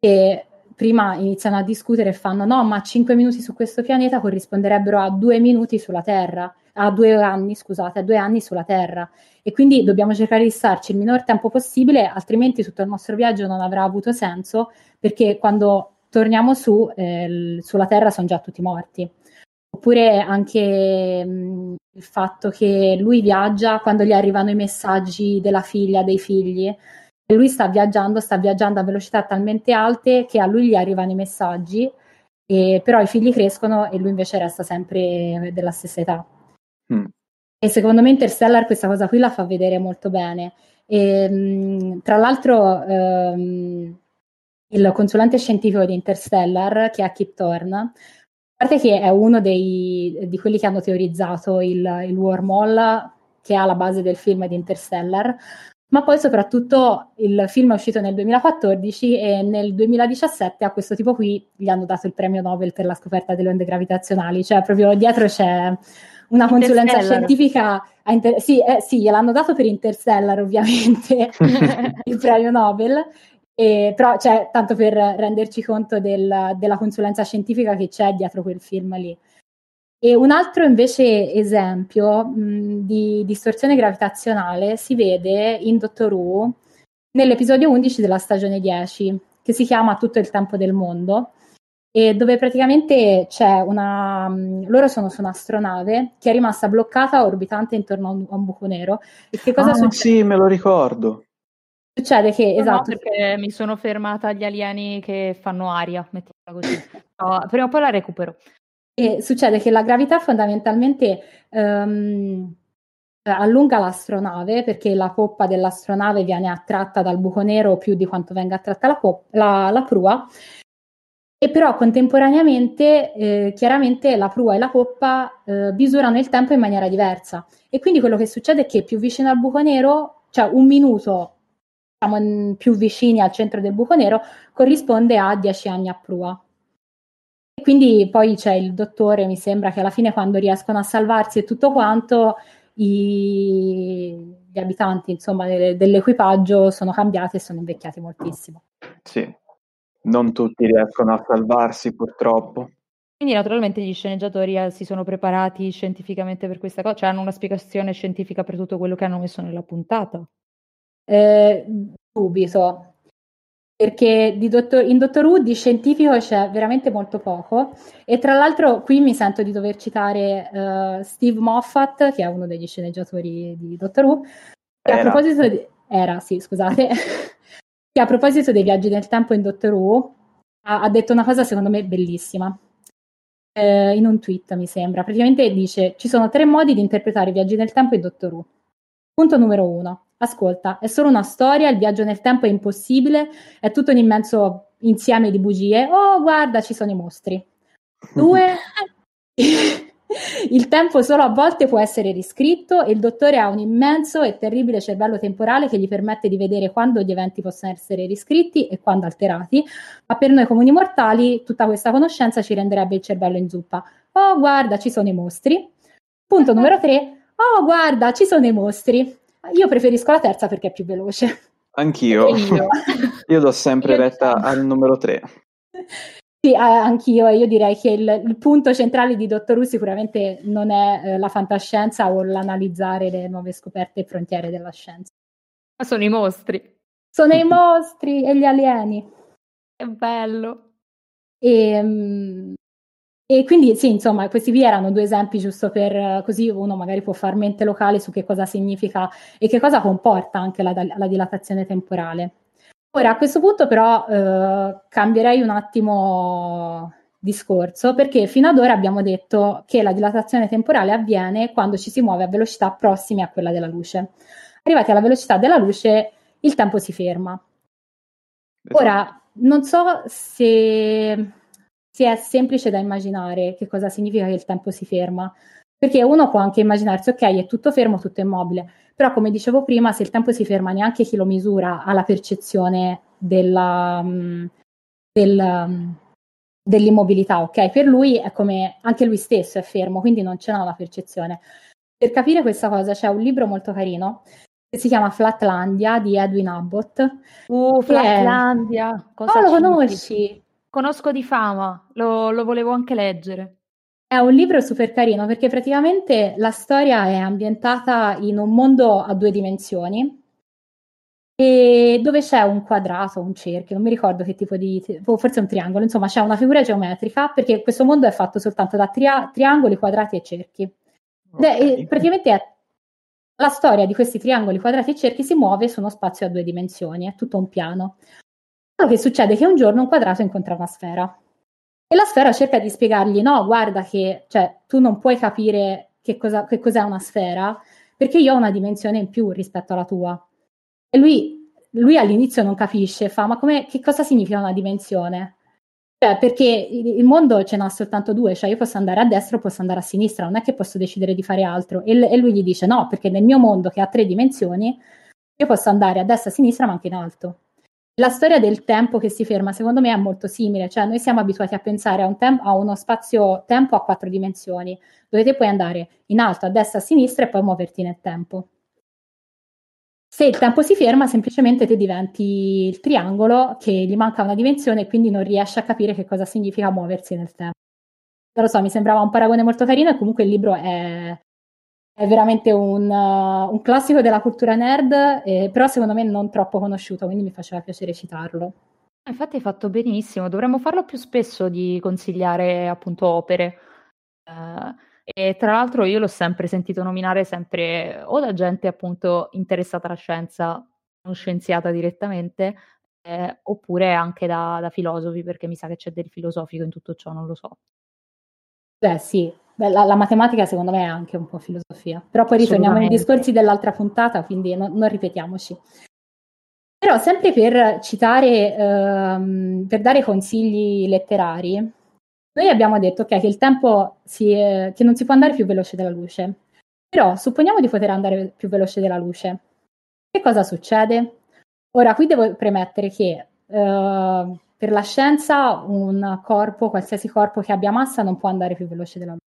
e prima iniziano a discutere e fanno no, ma 5 minuti su questo pianeta corrisponderebbero a due minuti sulla Terra, a due anni, scusate, a due anni sulla Terra. E quindi dobbiamo cercare di starci il minor tempo possibile, altrimenti tutto il nostro viaggio non avrà avuto senso, perché quando torniamo su, eh, sulla Terra sono già tutti morti. Oppure anche mh, il fatto che lui viaggia quando gli arrivano i messaggi della figlia, dei figli, lui sta viaggiando, sta viaggiando a velocità talmente alte che a lui gli arrivano i messaggi, e, però i figli crescono e lui invece resta sempre della stessa età. Mm. E secondo me Interstellar questa cosa qui la fa vedere molto bene. E, mh, tra l'altro um, il consulente scientifico di Interstellar, che è Kip Thorne, a parte che è uno dei, di quelli che hanno teorizzato il, il wormhole che è alla base del film di Interstellar, ma poi soprattutto il film è uscito nel 2014 e nel 2017 a questo tipo qui gli hanno dato il premio Nobel per la scoperta delle onde gravitazionali, cioè proprio dietro c'è una consulenza scientifica. Inter- sì, eh, sì, gliel'hanno dato per Interstellar ovviamente (laughs) il premio Nobel, e, però cioè, tanto per renderci conto del, della consulenza scientifica che c'è dietro quel film lì. E un altro invece esempio mh, di distorsione gravitazionale si vede in Doctor Who nell'episodio 11 della stagione 10, che si chiama Tutto il tempo del mondo, e dove praticamente c'è una... Mh, loro sono su un'astronave che è rimasta bloccata orbitante intorno a un, a un buco nero. E che cosa ah, succede? Sì, me lo ricordo. Succede che, no, esatto. No, perché mi sono fermata agli alieni che fanno aria, mettiamola così. No, prima o poi la recupero. E succede che la gravità fondamentalmente um, allunga l'astronave perché la poppa dell'astronave viene attratta dal buco nero più di quanto venga attratta la, pop- la, la prua. E però contemporaneamente, eh, chiaramente, la prua e la poppa eh, misurano il tempo in maniera diversa. E quindi quello che succede è che più vicino al buco nero, cioè un minuto diciamo, più vicini al centro del buco nero, corrisponde a 10 anni a prua quindi poi c'è il dottore, mi sembra che alla fine quando riescono a salvarsi e tutto quanto, i, gli abitanti insomma, de, dell'equipaggio sono cambiati e sono invecchiati moltissimo. Sì, non tutti riescono a salvarsi purtroppo. Quindi naturalmente gli sceneggiatori eh, si sono preparati scientificamente per questa cosa, cioè hanno una spiegazione scientifica per tutto quello che hanno messo nella puntata. Eh, dubito, perché dottor, in Dottor Who di scientifico c'è veramente molto poco e tra l'altro qui mi sento di dover citare uh, Steve Moffat, che è uno degli sceneggiatori di Dottor Who, che a proposito di... Era, sì, scusate. (laughs) che a proposito dei viaggi nel tempo in Dottor Who ha, ha detto una cosa secondo me bellissima eh, in un tweet, mi sembra. Praticamente dice: Ci sono tre modi di interpretare i viaggi nel tempo in Doctor Who. Punto numero uno. Ascolta, è solo una storia, il viaggio nel tempo è impossibile, è tutto un immenso insieme di bugie. Oh, guarda, ci sono i mostri. Due, (laughs) Il tempo solo a volte può essere riscritto e il dottore ha un immenso e terribile cervello temporale che gli permette di vedere quando gli eventi possono essere riscritti e quando alterati, ma per noi comuni mortali tutta questa conoscenza ci renderebbe il cervello in zuppa. Oh, guarda, ci sono i mostri. Punto numero tre. Oh, guarda, ci sono i mostri. Io preferisco la terza perché è più veloce. Anch'io. Io, (laughs) io do sempre retta al numero tre. Sì, anch'io, io direi che il, il, punto centrale di Dottor Who sicuramente non è eh, la fantascienza o l'analizzare le nuove scoperte e frontiere della scienza. Ma sono i mostri. Sono i (laughs) mostri e gli alieni. Che bello. E, ehm, e quindi sì, insomma, questi qui erano due esempi giusto per così uno magari può far mente locale su che cosa significa e che cosa comporta anche la, la dilatazione temporale. Ora, a questo punto però eh, cambierei un attimo discorso perché fino ad ora abbiamo detto che la dilatazione temporale avviene quando ci si muove a velocità prossime a quella della luce. Arrivati alla velocità della luce, il tempo si ferma. Esatto. Ora, non so se, se è semplice da immaginare che cosa significa che il tempo si ferma, perché uno può anche immaginarsi, ok, è tutto fermo, tutto immobile, però come dicevo prima, se il tempo si ferma, neanche chi lo misura ha la percezione della, mm, del, mm, dell'immobilità, ok? Per lui è come anche lui stesso è fermo, quindi non ce n'ha la percezione. Per capire questa cosa c'è un libro molto carino che si chiama Flatlandia di Edwin Abbott. Uh, Flatlandia! È... Cosa oh, lo conosci? Conosco di fama, lo, lo volevo anche leggere. È un libro super carino perché praticamente la storia è ambientata in un mondo a due dimensioni e dove c'è un quadrato, un cerchio, non mi ricordo che tipo di, forse un triangolo, insomma c'è una figura geometrica perché questo mondo è fatto soltanto da tria- triangoli, quadrati e cerchi. Okay. E praticamente è la storia di questi triangoli, quadrati e cerchi si muove su uno spazio a due dimensioni, è tutto un piano. Quello che succede è che un giorno un quadrato incontra una sfera e la sfera cerca di spiegargli: no, guarda che cioè, tu non puoi capire che, cosa, che cos'è una sfera perché io ho una dimensione in più rispetto alla tua. E lui, lui all'inizio non capisce, fa: ma che cosa significa una dimensione? Cioè, perché il mondo ce n'ha soltanto due, cioè io posso andare a destra o posso andare a sinistra, non è che posso decidere di fare altro. E, e lui gli dice: no, perché nel mio mondo che ha tre dimensioni, io posso andare a destra, a sinistra, ma anche in alto. La storia del tempo che si ferma, secondo me, è molto simile, cioè noi siamo abituati a pensare a, un tem- a uno spazio-tempo a quattro dimensioni, dove te puoi andare in alto, a destra, a sinistra e poi muoverti nel tempo. Se il tempo si ferma, semplicemente te diventi il triangolo che gli manca una dimensione e quindi non riesci a capire che cosa significa muoversi nel tempo. Non lo so, mi sembrava un paragone molto carino e comunque il libro è, è veramente un, uh, un, classico della cultura nerd, eh, però secondo me non troppo conosciuto, quindi mi faceva piacere citarlo. Infatti hai fatto benissimo, dovremmo farlo più spesso di consigliare appunto opere. Uh, e tra l'altro io l'ho sempre sentito nominare sempre o da gente appunto interessata alla scienza, non scienziata direttamente, eh, oppure anche da, da filosofi, perché mi sa che c'è del filosofico in tutto ciò, non lo so. Beh sì, Beh, la, la, matematica secondo me è anche un po' filosofia, però poi ritorniamo nei discorsi dell'altra puntata, quindi no, non ripetiamoci. Però sempre per citare, ehm, per dare consigli letterari, noi abbiamo detto okay, che il tempo si, eh, che non si può andare più veloce della luce, però supponiamo di poter andare più veloce della luce. Che cosa succede? Ora, qui devo premettere che eh, per la scienza un corpo, qualsiasi corpo che abbia massa, non può andare più veloce della luce.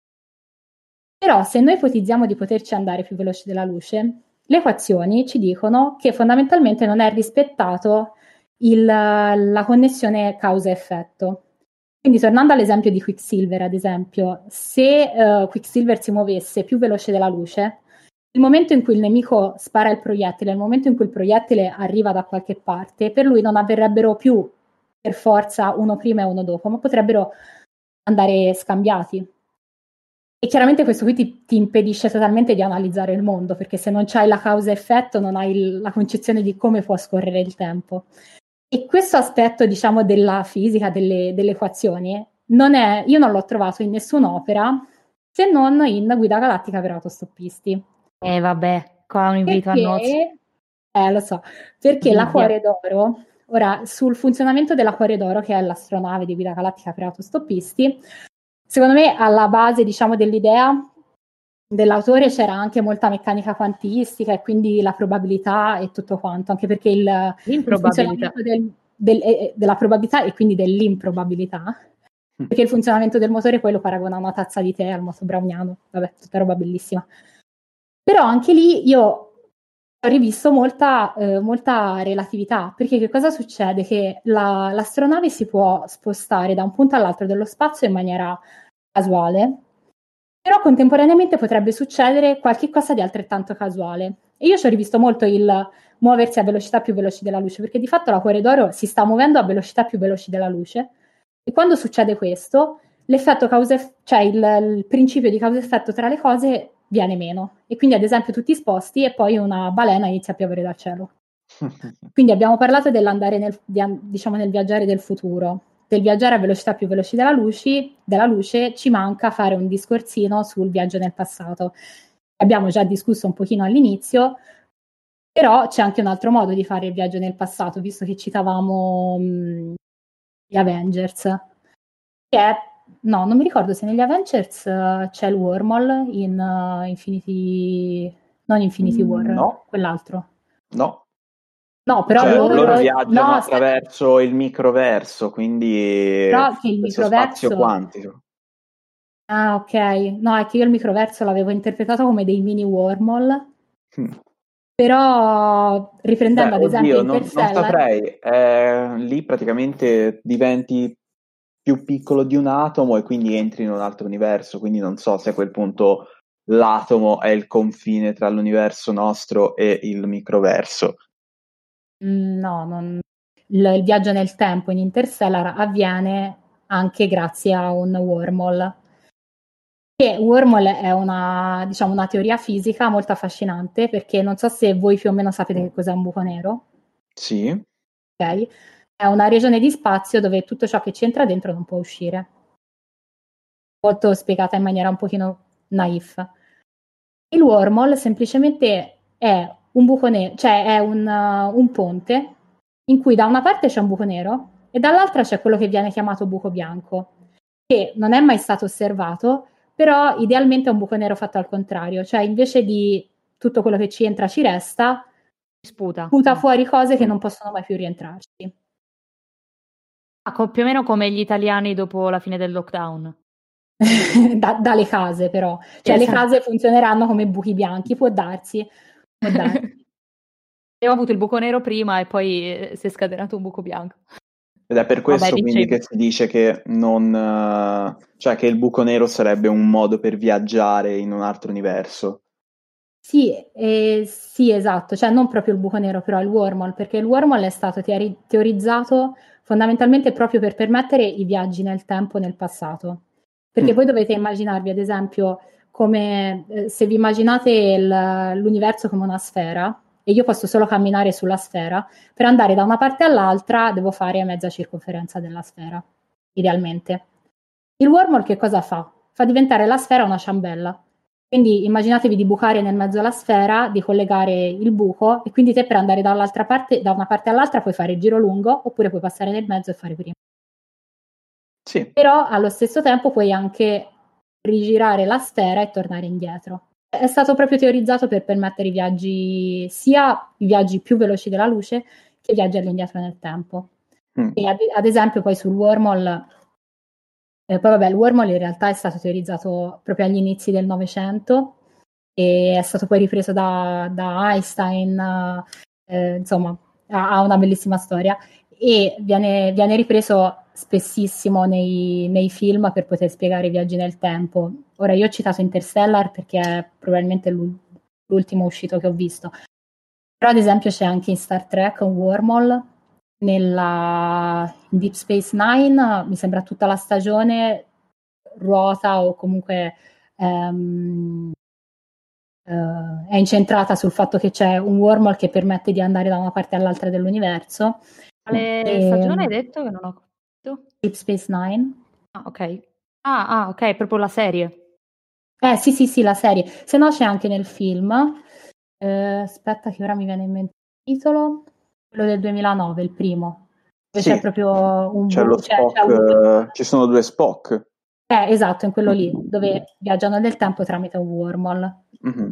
Però se noi ipotizziamo di poterci andare più veloci della luce, le equazioni ci dicono che fondamentalmente non è rispettato il, la connessione causa-effetto. Quindi tornando all'esempio di Quicksilver, ad esempio, se uh, Quicksilver si muovesse più veloce della luce, il momento in cui il nemico spara il proiettile, il momento in cui il proiettile arriva da qualche parte, per lui non avverrebbero più per forza uno prima e uno dopo, ma potrebbero andare scambiati. E chiaramente questo qui ti, ti impedisce totalmente di analizzare il mondo, perché se non c'hai la causa-effetto non hai il, la concezione di come può scorrere il tempo. E questo aspetto, diciamo, della fisica, delle, delle equazioni, non è, io non l'ho trovato in nessun'opera se non in Guida Galattica per autostoppisti. E eh, vabbè, qua un invito perché, a nozze. Eh, lo so, perché yeah. l'Aquare d'Oro, ora, sul funzionamento dell'Aquare d'Oro, che è l'astronave di Guida Galattica per autostoppisti, secondo me alla base, diciamo, dell'idea dell'autore c'era anche molta meccanica quantistica e quindi la probabilità e tutto quanto, anche perché il, il funzionamento del, del, eh, della probabilità e quindi dell'improbabilità, mm. perché il funzionamento del motore poi lo paragona a una tazza di tè al moto browniano, vabbè, tutta roba bellissima. Però anche lì io rivisto molta, eh, molta relatività, perché che cosa succede? Che la, l'astronave si può spostare da un punto all'altro dello spazio in maniera casuale, però contemporaneamente potrebbe succedere qualche cosa di altrettanto casuale. E io ci ho rivisto molto il muoversi a velocità più veloci della luce, perché di fatto la Cuore d'Oro si sta muovendo a velocità più veloci della luce. E quando succede questo, l'effetto causa, cioè il, il principio di causa-effetto tra le cose viene meno. E quindi, ad esempio, tutti sposti e poi una balena inizia a piovere dal cielo. (laughs) quindi abbiamo parlato dell'andare nel, diciamo, nel viaggiare del futuro del viaggiare a velocità più veloci della luce, della luce, ci manca fare un discorsino sul viaggio nel passato. Abbiamo già discusso un pochino all'inizio, però c'è anche un altro modo di fare il viaggio nel passato, visto che citavamo mh, mm, gli Avengers, che è, no, non mi ricordo se negli Avengers uh, c'è il wormhole in uh, Infinity, non Infinity mm, War, no. quell'altro. No. No, però cioè, loro, loro, viaggiano no, attraverso il microverso, quindi però che il microverso spazio quantico. Ah, ok. No, è che io il microverso l'avevo interpretato come dei mini wormhole. Hmm. Però riprendendo Beh, ad esempio oddio, non, non saprei, eh, lì praticamente diventi più piccolo di un atomo e quindi entri in un altro universo, quindi non so se a quel punto l'atomo è il confine tra l'universo nostro e il microverso. Mm, no, non... il, il viaggio nel tempo in Interstellar avviene anche grazie a un wormhole. Che wormhole è una, diciamo, una teoria fisica molto affascinante perché non so se voi più o meno sapete che cos'è un buco nero. Sì. Ok. È una regione di spazio dove tutto ciò che c'entra dentro non può uscire. Molto spiegata in maniera un pochino naif. Il wormhole semplicemente è un buco nero, cioè è un, uh, un ponte in cui da una parte c'è un buco nero e dall'altra c'è quello che viene chiamato buco bianco, che non è mai stato osservato, però idealmente è un buco nero fatto al contrario, cioè invece di tutto quello che ci entra ci resta, sputa, sputa fuori cose che non possono mai più rientrarci. Ah, più o meno come gli italiani dopo la fine del lockdown. (laughs) da, dalle case però, cioè esatto. le case funzioneranno come buchi bianchi, può darsi, (laughs) Abbiamo avuto il buco nero prima e poi eh, si è scatenato un buco bianco. Ed è per questo Vabbè, quindi che si dice che non cioè che il buco nero sarebbe un modo per viaggiare in un altro universo. Sì, eh, sì, esatto, cioè non proprio il buco nero, però il wormhole, perché il wormhole è stato teori- teorizzato fondamentalmente proprio per permettere i viaggi nel tempo nel passato. Perché mm. voi dovete immaginarvi, ad esempio, come eh, se vi immaginate il, l'universo come una sfera e io posso solo camminare sulla sfera, per andare da una parte all'altra devo fare mezza circonferenza della sfera, idealmente. Il wormhole che cosa fa? Fa diventare la sfera una ciambella. Quindi immaginatevi di bucare nel mezzo alla sfera, di collegare il buco e quindi te per andare dall'altra parte, da una parte all'altra puoi fare il giro lungo oppure puoi passare nel mezzo e fare prima. Sì. Però allo stesso tempo puoi anche rigirare la sfera e tornare indietro. È stato proprio teorizzato per permettere i viaggi, sia i viaggi più veloci della luce che i viaggi all'indietro nel tempo. Mm. E ad, ad, esempio poi sul wormhole, eh, poi vabbè, il wormhole in realtà è stato teorizzato proprio agli inizi del Novecento e è stato poi ripreso da, da Einstein, eh, insomma, ha, ha, una bellissima storia e viene, viene ripreso spessissimo nei, nei, film per poter spiegare i viaggi nel tempo. Ora, io ho citato Interstellar perché è probabilmente l'ultimo uscito che ho visto. Però, ad esempio, c'è anche in Star Trek un wormhole. Nella Deep Space Nine, mi sembra tutta la stagione ruota o comunque ehm, eh, è incentrata sul fatto che c'è un wormhole che permette di andare da una parte all'altra dell'universo. Quale e... stagione hai detto che non ho capito? Deep Space Nine. Ah, ok. Ah, ah, ok, proprio la serie. Eh, sì, sì, sì, la serie. Se no c'è anche nel film. Eh, aspetta che ora mi viene in mente il titolo. Quello del 2009, il primo. Dove sì. c'è proprio un... C'è lo c'è, Spock, c'è un... ci sono due Spock. Eh, esatto, in quello lì, dove viaggiano nel tempo tramite un wormhole. Mm-hmm.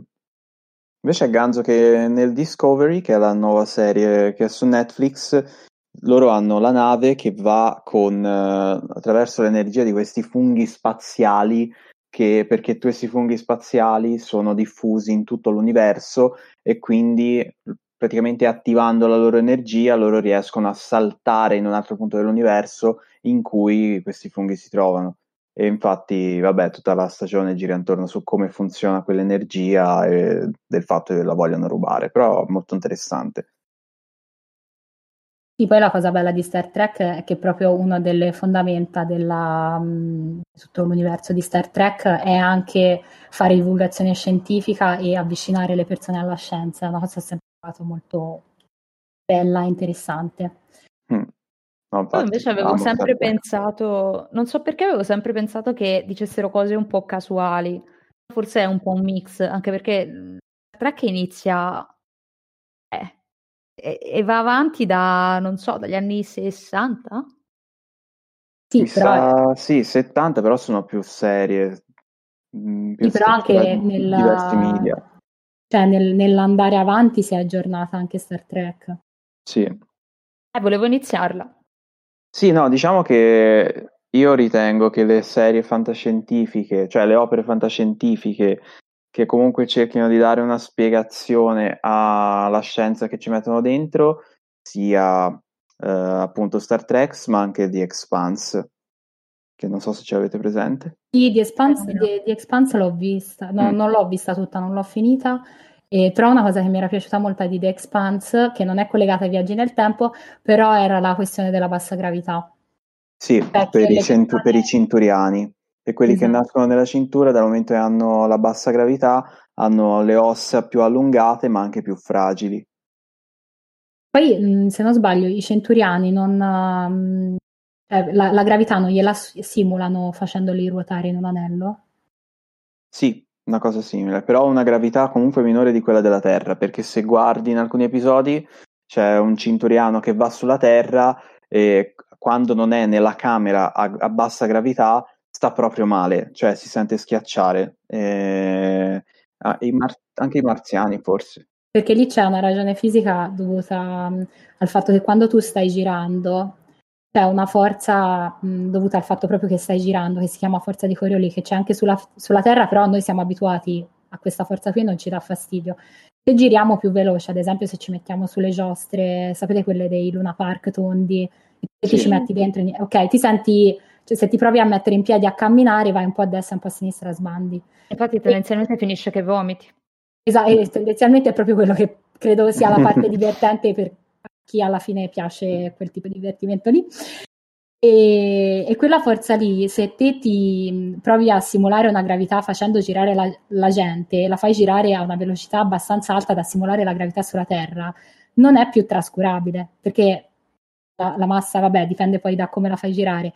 Invece è Ganzo che nel Discovery, che è la nuova serie che è su Netflix, loro hanno la nave che va con, uh, attraverso l'energia di questi funghi spaziali che, perché questi funghi spaziali sono diffusi in tutto l'universo e quindi praticamente attivando la loro energia loro riescono a saltare in un altro punto dell'universo in cui questi funghi si trovano. E infatti, vabbè, tutta la stagione gira intorno su come funziona quell'energia e del fatto che la vogliono rubare, però molto interessante. Sì, poi la cosa bella di Star Trek è che proprio una delle fondamenta della, mh, tutto l'universo di Star Trek è anche fare divulgazione scientifica e avvicinare le persone alla scienza, è una cosa sempre molto bella e interessante. Mm. No, Io invece avevo sempre pensato, non so perché avevo sempre pensato che dicessero cose un po' casuali, forse è un po' un mix, anche perché Star Trek inizia eh, e, e, va avanti da, non so, dagli anni 60? Sì, però... sì, 70 però sono più serie. Mm, più sì, però anche nella... diversi media. Cioè nel, nell'andare avanti si è aggiornata anche Star Trek. Sì. Eh, volevo iniziarla. Sì, no, diciamo che io ritengo che le serie fantascientifiche, cioè le opere fantascientifiche che comunque cerchino di dare una spiegazione alla scienza che ci mettono dentro, sia eh, appunto Star Trek, ma anche The Expanse, che non so se ce l'avete presente. Sì, The Expanse, The, The Expanse l'ho vista, no, mm. non l'ho vista tutta, non l'ho finita, e, però una cosa che mi era piaciuta molto di The Expanse, che non è collegata ai viaggi nel tempo, però era la questione della bassa gravità. Sì, per, i centu- per, i cinturiani. Per quelli esatto. che nascono nella cintura, dal momento che hanno la bassa gravità, hanno le ossa più allungate, ma anche più fragili. Poi, se non sbaglio, i centuriani non... Eh, la, la, gravità non gliela simulano facendoli ruotare in un anello? Sì, una cosa simile, però una gravità comunque minore di quella della Terra, perché se guardi in alcuni episodi c'è un cinturiano che va sulla Terra e quando non è nella camera a, a bassa gravità sta proprio male, cioè si sente schiacciare. E, ah, i mar- anche i marziani forse. Perché lì c'è una ragione fisica dovuta um, al fatto che quando tu stai girando c'è una forza mh, dovuta al fatto proprio che stai girando, che si chiama forza di Coriolis, che c'è anche sulla, sulla, Terra, però noi siamo abituati a questa forza qui e non ci dà fastidio. Se giriamo più veloce, ad esempio se ci mettiamo sulle giostre, sapete quelle dei Luna Park tondi, e sì. ti ci metti dentro, ok, ti senti, cioè se ti provi a mettere in piedi a camminare, vai un po' a destra, un po' a sinistra, sbandi. Infatti tendenzialmente e, finisce che vomiti. Esatto, tendenzialmente è proprio quello che credo sia la parte (laughs) divertente per chi alla fine piace quel tipo di divertimento lì. E, e, quella forza lì, se te ti provi a simulare una gravità facendo girare la, la, gente, la fai girare a una velocità abbastanza alta da simulare la gravità sulla Terra, non è più trascurabile, perché la, la massa, vabbè, dipende poi da come la fai girare,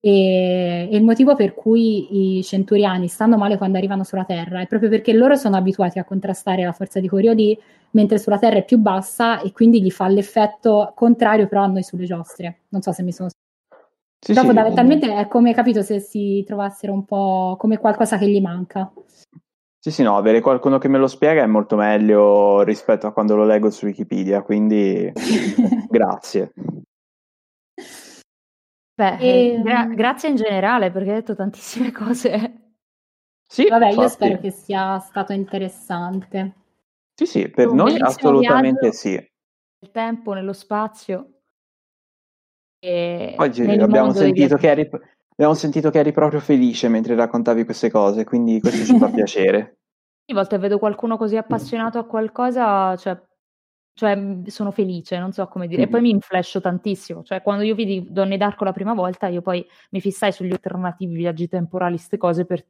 e, e, il motivo per cui i centuriani stanno male quando arrivano sulla Terra è proprio perché loro sono abituati a contrastare la forza di Coriolis, mentre sulla Terra è più bassa e quindi gli fa l'effetto contrario però a noi sulle giostre. Non so se mi sono sì, Però sì, fondamentalmente è come capito se si trovassero un po' come qualcosa che gli manca. Sì, sì, no, avere qualcuno che me lo spiega è molto meglio rispetto a quando lo leggo su Wikipedia, quindi (laughs) grazie. Beh, e... Ehm, gra- grazie in generale perché hai detto tantissime (laughs) cose. Sì, Vabbè, infatti. io spero che sia stato interessante. Sì, sì, per Un noi assolutamente sì. Nel tempo, nello spazio. Oggi abbiamo sentito, che eri, abbiamo sentito che eri proprio felice mentre raccontavi queste cose, quindi questo ci fa (laughs) piacere. Ogni volta vedo qualcuno così appassionato a qualcosa, cioè, cioè sono felice, non so come dire. Mm-hmm. E poi mi inflascio tantissimo. Cioè, quando io vidi Donne d'Arco la prima volta, io poi mi fissai sugli alternativi viaggi temporali, queste cose per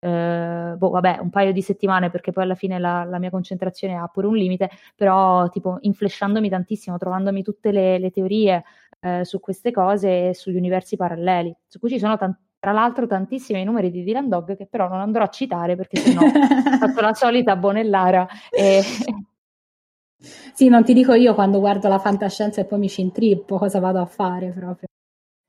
eh, boh, vabbè, un paio di settimane perché poi alla fine la, la, mia concentrazione ha pure un limite, però tipo inflesciandomi tantissimo, trovandomi tutte le, le teorie eh, su queste cose e sugli universi paralleli, su cui ci sono tanti tra l'altro tantissimi numeri di Dylan Dog che però non andrò a citare perché sennò (laughs) faccio la solita bonellara. E... Sì, non ti dico io quando guardo la fantascienza e poi mi ci intrippo cosa vado a fare proprio.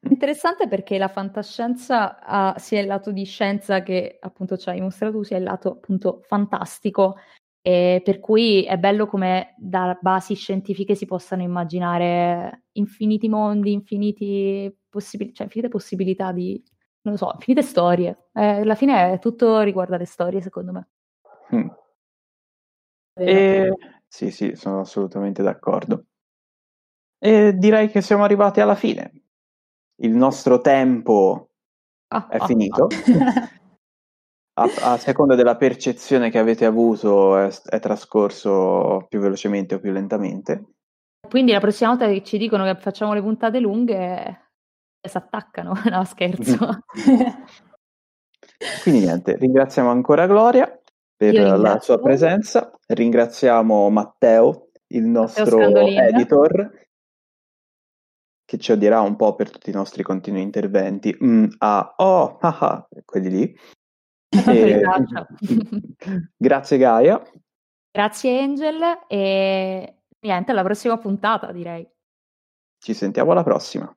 Interessante perché la fantascienza ha sia il lato di scienza che appunto ci hai mostrato sia il lato appunto fantastico, e per cui è bello come da basi scientifiche si possano immaginare infiniti mondi, infiniti possibil- cioè infinite possibilità di, non lo so, infinite storie. Eh, alla fine è tutto riguarda le storie, secondo me. Mm. E... Sì, sì, sono assolutamente d'accordo. E direi che siamo arrivati alla fine il nostro tempo ah, è ah, finito. Ah. (laughs) a, a, seconda della percezione che avete avuto è, è, trascorso più velocemente o più lentamente. Quindi la prossima volta che ci dicono che facciamo le puntate lunghe si attaccano, (laughs) no scherzo. (laughs) Quindi niente, ringraziamo ancora Gloria per la sua presenza, ringraziamo Matteo, il nostro Matteo editor, che ci odierà un po' per tutti i nostri continui interventi. Mm, ah, oh, ah, ah, quelli lì. (laughs) E... (laughs) Grazie Gaia. Grazie Angel e niente, alla prossima puntata direi. Ci sentiamo alla prossima.